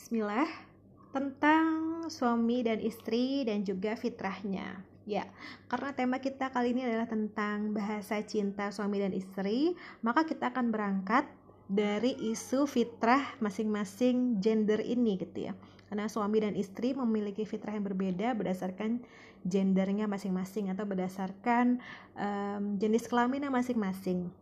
Bismillah tentang suami dan istri dan juga fitrahnya. Ya, karena tema kita kali ini adalah tentang bahasa cinta suami dan istri, maka kita akan berangkat dari isu fitrah masing-masing gender ini gitu ya. Karena suami dan istri memiliki fitrah yang berbeda berdasarkan gendernya masing-masing atau berdasarkan um, jenis kelaminnya masing-masing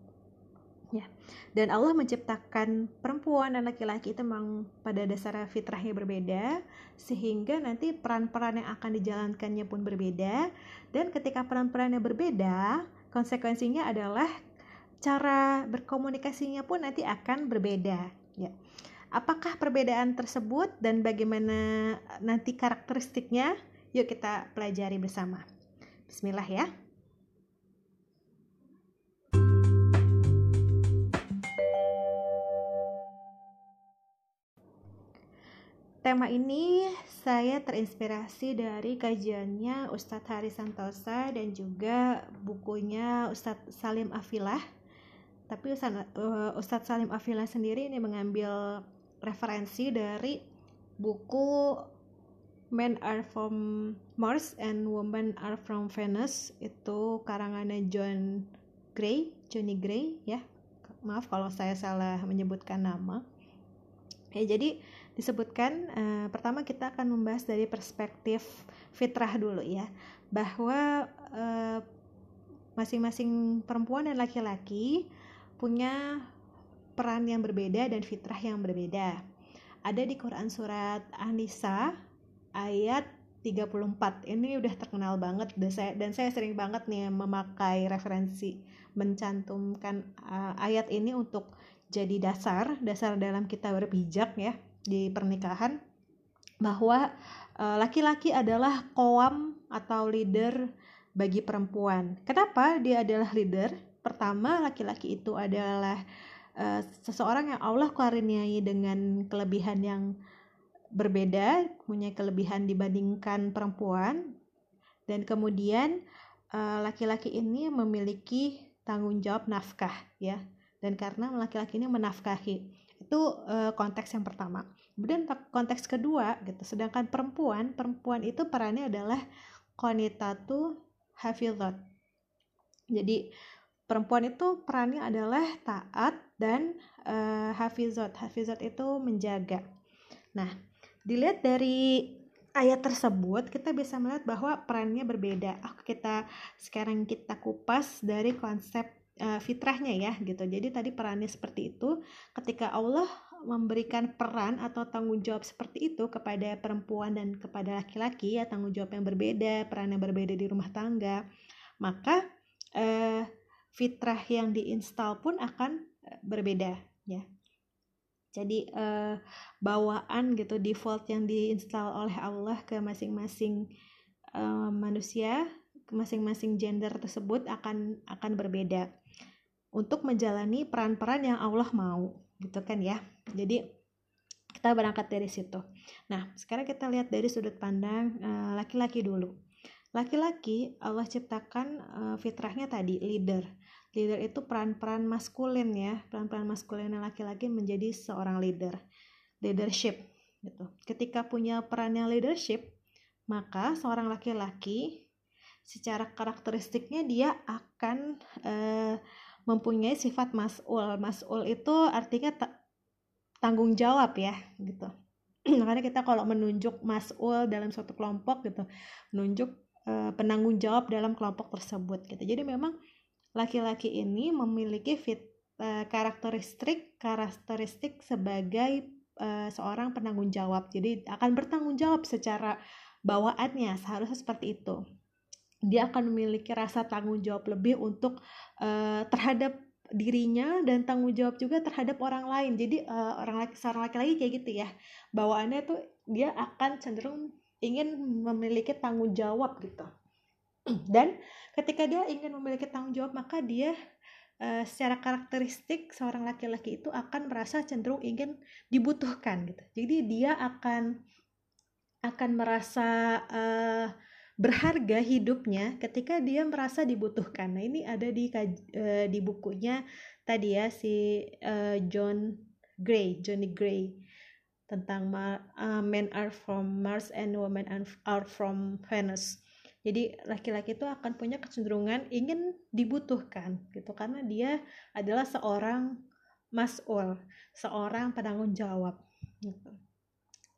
ya. Dan Allah menciptakan perempuan dan laki-laki itu memang pada dasar fitrahnya berbeda sehingga nanti peran-peran yang akan dijalankannya pun berbeda. Dan ketika peran-perannya berbeda konsekuensinya adalah cara berkomunikasinya pun nanti akan berbeda. Ya. Apakah perbedaan tersebut dan bagaimana nanti karakteristiknya? Yuk kita pelajari bersama. Bismillah ya tema ini saya terinspirasi dari kajiannya Ustadz Hari Santosa dan juga bukunya Ustadz Salim Afilah. Tapi uh, Ustadz Salim Afilah sendiri ini mengambil referensi dari buku Men Are From Mars and Women Are From Venus itu karangannya John Gray, Johnny Gray ya. Maaf kalau saya salah menyebutkan nama. Ya, jadi disebutkan uh, pertama kita akan membahas dari perspektif fitrah dulu ya bahwa eh, masing-masing perempuan dan laki-laki punya peran yang berbeda dan fitrah yang berbeda. Ada di Quran surat An-Nisa ayat 34. Ini udah terkenal banget dan saya dan saya sering banget nih memakai referensi mencantumkan uh, ayat ini untuk jadi dasar, dasar dalam kita berpijak ya di pernikahan bahwa eh, laki-laki uh, adalah koam atau leader bagi perempuan. Kenapa dia adalah leader? Pertama, laki-laki itu adalah uh, seseorang yang Allah karuniai dengan kelebihan yang berbeda, punya kelebihan dibandingkan perempuan. Dan kemudian eh, laki-laki uh, ini memiliki tanggung jawab nafkah ya. Dan karena laki-laki ini menafkahi itu uh, konteks yang pertama. Kemudian konteks kedua gitu. Sedangkan perempuan perempuan itu perannya adalah konitatu hafizat. Jadi perempuan itu perannya adalah taat dan uh, hafizat. Hafizat itu menjaga. Nah dilihat dari ayat tersebut kita bisa melihat bahwa perannya berbeda. Oh, kita sekarang kita kupas dari konsep uh, fitrahnya ya gitu. Jadi tadi perannya seperti itu ketika Allah memberikan peran atau tanggung jawab seperti itu kepada perempuan dan kepada laki-laki ya tanggung jawab yang berbeda, peran yang berbeda di rumah tangga, maka uh, fitrah yang diinstal pun akan uh, berbeda ya. Jadi uh, bawaan gitu default yang diinstal oleh Allah ke masing-masing uh, manusia, masing-masing gender tersebut akan akan berbeda. Untuk menjalani peran-peran yang Allah mau gitu kan ya. Jadi kita berangkat dari situ. Nah sekarang kita lihat dari sudut pandang eh, laki-laki uh, dulu. Laki-laki Allah ciptakan uh, fitrahnya tadi leader. Leader itu peran-peran maskulin ya. Peran-peran maskulin laki-laki menjadi seorang leader. Leadership gitu. Ketika punya peran yang leadership maka seorang laki-laki secara karakteristiknya dia akan uh, mempunyai sifat mas'ul. Mas'ul itu artinya tanggung jawab ya gitu. Makanya kita kalau menunjuk mas'ul dalam suatu kelompok gitu, menunjuk e, penanggung jawab dalam kelompok tersebut gitu. Jadi memang laki-laki ini memiliki fit e, karakteristik karakteristik sebagai e, seorang penanggung jawab. Jadi akan bertanggung jawab secara bawaannya seharusnya seperti itu dia akan memiliki rasa tanggung jawab lebih untuk uh, terhadap dirinya dan tanggung jawab juga terhadap orang lain. Jadi uh, orang laki seorang laki-laki kayak gitu ya bawaannya tuh dia akan cenderung ingin memiliki tanggung jawab gitu. Dan ketika dia ingin memiliki tanggung jawab maka dia uh, secara karakteristik seorang laki-laki itu akan merasa cenderung ingin dibutuhkan gitu. Jadi dia akan akan merasa uh, berharga hidupnya ketika dia merasa dibutuhkan. Nah, ini ada di uh, di bukunya tadi ya si uh, John Gray, Johnny Gray. tentang uh, men are from Mars and women are from Venus. Jadi laki-laki itu akan punya kecenderungan ingin dibutuhkan gitu karena dia adalah seorang mas'ul, seorang penanggung jawab gitu.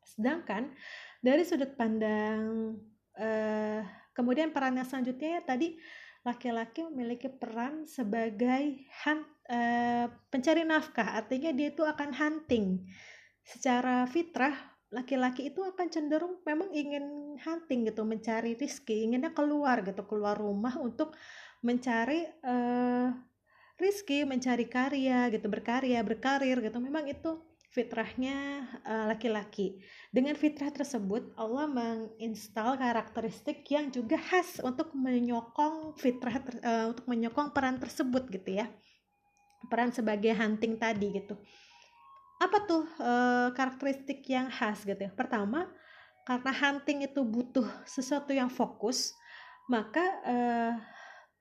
Sedangkan dari sudut pandang uh, kemudian peran yang selanjutnya ya, tadi laki-laki memiliki peran sebagai hunt, uh, pencari nafkah, artinya dia itu akan hunting. Secara fitrah laki-laki itu akan cenderung memang ingin hunting gitu mencari rizki inginnya keluar gitu keluar rumah untuk mencari uh, rizki mencari karya gitu berkarya berkarir gitu. Memang itu fitrahnya eh, laki-laki. Uh, Dengan fitrah tersebut Allah menginstal karakteristik yang juga khas untuk menyokong fitrah uh, untuk menyokong peran tersebut gitu ya. Peran sebagai hunting tadi gitu apa tuh e, karakteristik yang khas gitu ya pertama karena hunting itu butuh sesuatu yang fokus maka e,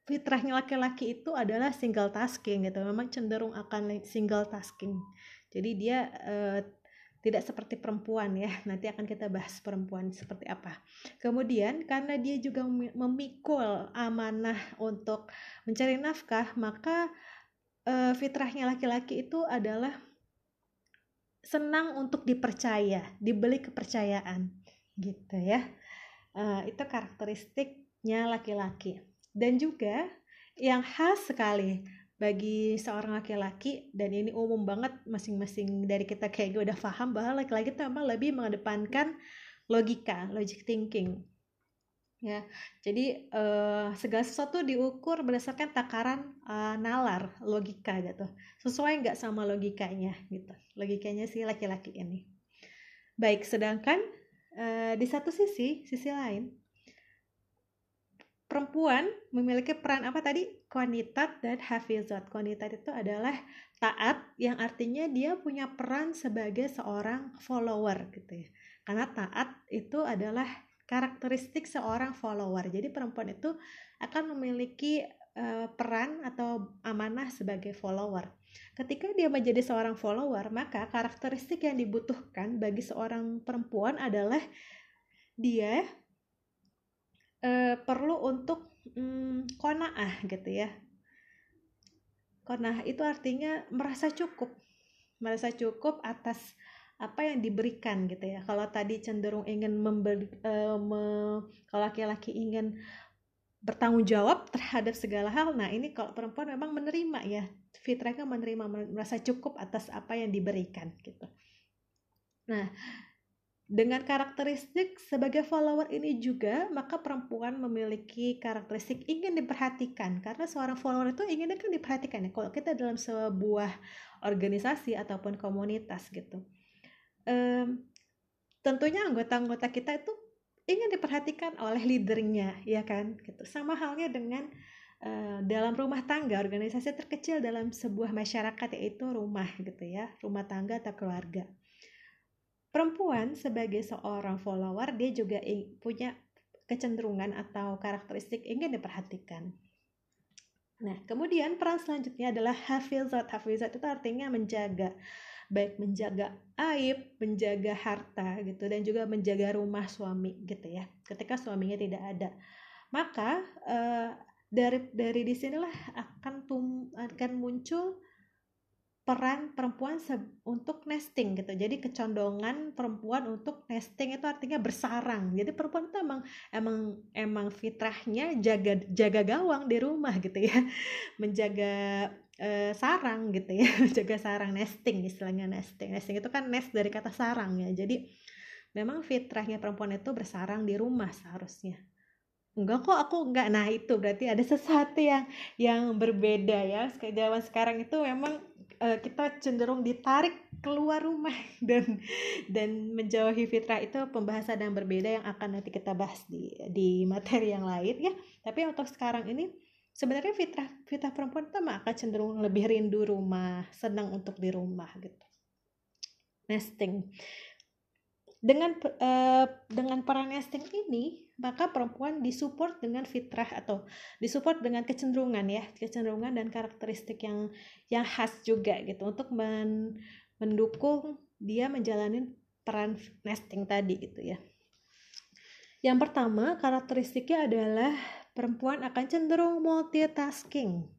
fitrahnya laki-laki itu adalah single tasking gitu. Memang cenderung akan single tasking. Jadi dia e, tidak seperti perempuan ya. Nanti akan kita bahas perempuan seperti apa. Kemudian karena dia juga memikul amanah untuk mencari nafkah maka e, fitrahnya laki-laki itu adalah senang untuk dipercaya, dibeli kepercayaan, gitu ya. Uh, itu karakteristiknya laki-laki. Dan juga yang khas sekali bagi seorang laki-laki dan ini umum banget masing-masing dari kita kayak gue udah paham bahwa laki-laki itu memang lebih mengedepankan logika, logic thinking. Ya jadi uh, segala sesuatu diukur berdasarkan takaran uh, nalar logika gitu. Sesuai nggak sama logikanya gitu logikanya si laki-laki ini. Baik sedangkan uh, di satu sisi sisi lain perempuan memiliki peran apa tadi kuantitat dan hafizat kuantitat itu adalah taat yang artinya dia punya peran sebagai seorang follower gitu ya karena taat itu adalah karakteristik seorang follower. Jadi perempuan itu akan memiliki uh, peran atau amanah sebagai follower. Ketika dia menjadi seorang follower, maka karakteristik yang dibutuhkan bagi seorang perempuan adalah dia uh, perlu untuk um, konaah gitu ya. Konaah itu artinya merasa cukup, merasa cukup atas apa yang diberikan gitu ya. Kalau tadi cenderung ingin memberi uh, me, kalau laki-laki ingin bertanggung jawab terhadap segala hal nah ini kalau perempuan memang menerima ya. Fitrahnya menerima merasa cukup atas apa yang diberikan gitu. Nah dengan karakteristik sebagai follower ini juga, maka perempuan memiliki karakteristik ingin diperhatikan. Karena seorang follower itu inginnya kan diperhatikan ya. Kalau kita dalam sebuah organisasi ataupun komunitas gitu um, tentunya anggota-anggota kita itu ingin diperhatikan oleh leadernya ya kan gitu sama halnya dengan uh, dalam rumah tangga organisasi terkecil dalam sebuah masyarakat yaitu rumah gitu ya rumah tangga atau keluarga perempuan sebagai seorang follower dia juga punya kecenderungan atau karakteristik ingin diperhatikan Nah, kemudian peran selanjutnya adalah hafizat. Hafizat itu artinya menjaga baik menjaga aib, menjaga harta gitu dan juga menjaga rumah suami gitu ya. Ketika suaminya tidak ada. Maka uh, dari dari di sinilah akan tum, akan muncul peran perempuan untuk nesting gitu. Jadi kecondongan perempuan untuk nesting itu artinya bersarang. Jadi perempuan itu emang emang emang fitrahnya jaga jaga gawang di rumah gitu ya. Menjaga uh, sarang gitu ya jaga sarang nesting istilahnya nesting nesting itu kan nest dari kata sarang ya jadi memang fitrahnya perempuan itu bersarang di rumah seharusnya enggak kok aku enggak. Nah itu berarti ada sesuatu yang yang berbeda ya. Zaman sekarang itu memang uh, kita cenderung ditarik keluar rumah dan dan menjauhi fitrah itu pembahasan yang berbeda yang akan nanti kita bahas di di materi yang lain ya. Tapi untuk sekarang ini sebenarnya fitrah fitrah perempuan itu mah akan cenderung lebih rindu rumah senang untuk di rumah gitu. Nesting. Dengan uh, dengan peran nesting ini maka perempuan disupport dengan fitrah atau disupport dengan kecenderungan ya kecenderungan dan karakteristik yang yang khas juga gitu untuk men, mendukung dia menjalani peran nesting tadi gitu ya. Yang pertama karakteristiknya adalah perempuan akan cenderung multitasking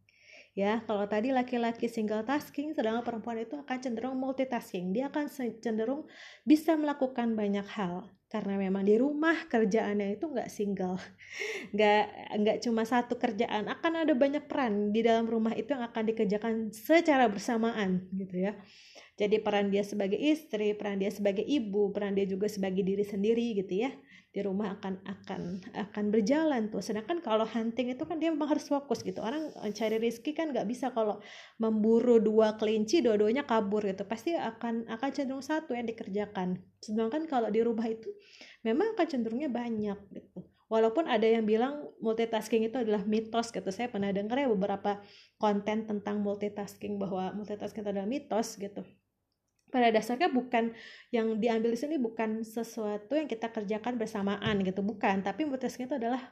ya. Kalau tadi laki-laki single tasking sedangkan perempuan itu akan cenderung multitasking. Dia akan cenderung bisa melakukan banyak hal karena memang di rumah kerjaannya itu nggak single. Nggak nggak cuma satu kerjaan. Akan ada banyak peran di dalam rumah itu yang akan dikerjakan secara bersamaan gitu ya. Jadi peran dia sebagai istri peran dia sebagai ibu peran dia juga sebagai diri sendiri gitu ya. Di rumah akan akan akan berjalan tuh. Sedangkan kalau hunting itu kan dia memang harus fokus gitu. Orang cari rezeki kan nggak bisa kalau memburu dua kelinci dua-duanya kabur gitu. Pasti akan akan cenderung satu yang dikerjakan. Sedangkan kalau di rumah itu memang akan cenderungnya banyak gitu. Walaupun ada yang bilang multitasking itu adalah mitos gitu. Saya pernah dengar ya beberapa konten tentang multitasking bahwa multitasking itu adalah mitos gitu. Pada dasarnya bukan yang diambil di sini bukan sesuatu yang kita kerjakan bersamaan gitu. Bukan tapi multitasking itu adalah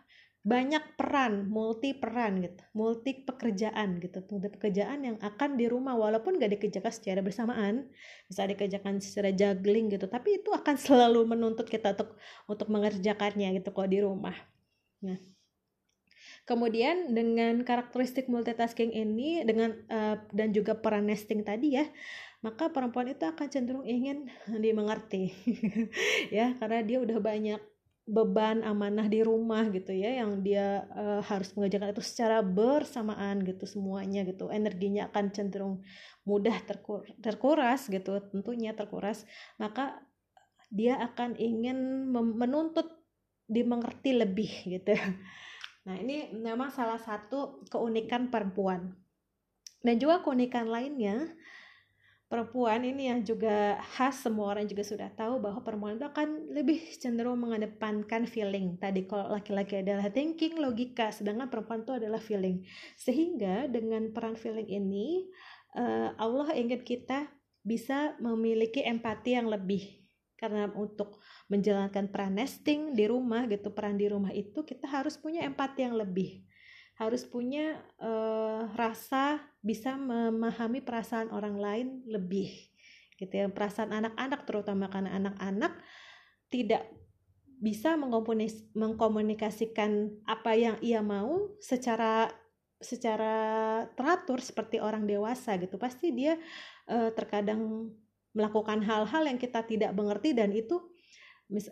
banyak peran multi peran gitu multi pekerjaan gitu multi pekerjaan yang akan di rumah walaupun gak dikerjakan secara bersamaan bisa dikerjakan secara juggling gitu tapi itu akan selalu menuntut kita untuk untuk mengerjakannya gitu kalau di rumah. Nah Kemudian dengan karakteristik multitasking ini dengan uh, dan juga peran nesting tadi ya, maka perempuan itu akan cenderung ingin dimengerti ya karena dia udah banyak beban amanah di rumah gitu ya yang dia uh, harus mengerjakan itu secara bersamaan gitu semuanya gitu. Energinya akan cenderung mudah terkur terkuras gitu tentunya terkuras. Maka dia akan ingin menuntut dimengerti lebih gitu. Nah ini memang salah satu keunikan perempuan. Dan juga keunikan lainnya perempuan ini yang juga khas semua orang juga sudah tahu bahwa perempuan itu akan lebih cenderung mengedepankan feeling. Tadi kalau laki-laki adalah thinking logika sedangkan perempuan itu adalah feeling. Sehingga dengan peran feeling ini uh, Allah ingin kita bisa memiliki empati yang lebih. Karena untuk menjalankan peran nesting di rumah gitu peran di rumah itu kita harus punya empati yang lebih harus punya uh, rasa bisa memahami perasaan orang lain lebih gitu ya. Perasaan anak-anak terutama karena anak-anak tidak bisa mengkomunikasikan apa yang ia mau secara secara teratur seperti orang dewasa gitu. Pasti dia uh, terkadang melakukan hal-hal yang kita tidak mengerti dan itu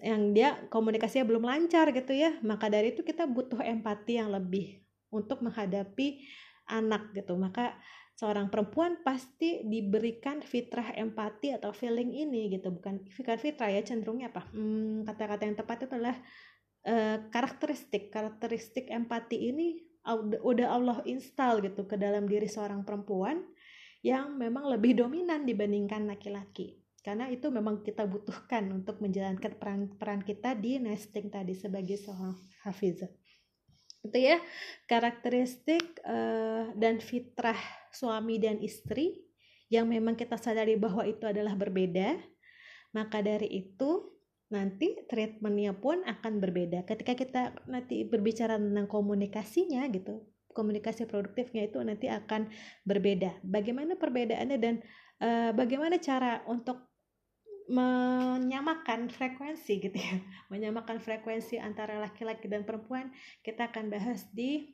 yang dia komunikasinya belum lancar gitu ya. Maka dari itu kita butuh empati yang lebih untuk menghadapi anak gitu. Maka seorang perempuan pasti diberikan fitrah empati atau feeling ini gitu. Bukan bukan fitrah ya cenderungnya apa? Hmm, kata-kata yang tepat itu adalah uh, karakteristik. Karakteristik empati ini udah Allah install gitu ke dalam diri seorang perempuan yang memang lebih dominan dibandingkan laki-laki. Karena itu memang kita butuhkan untuk menjalankan peran peran kita di nesting tadi sebagai seorang hafizah itu ya. Karakteristik uh, dan fitrah suami dan istri yang memang kita sadari bahwa itu adalah berbeda maka dari itu nanti treatmentnya pun akan berbeda. Ketika kita nanti berbicara tentang komunikasinya gitu komunikasi produktifnya itu nanti akan berbeda. Bagaimana perbedaannya dan uh, bagaimana cara untuk menyamakan frekuensi gitu ya menyamakan frekuensi antara laki-laki dan perempuan kita akan bahas di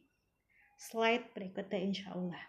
slide berikutnya insya Allah.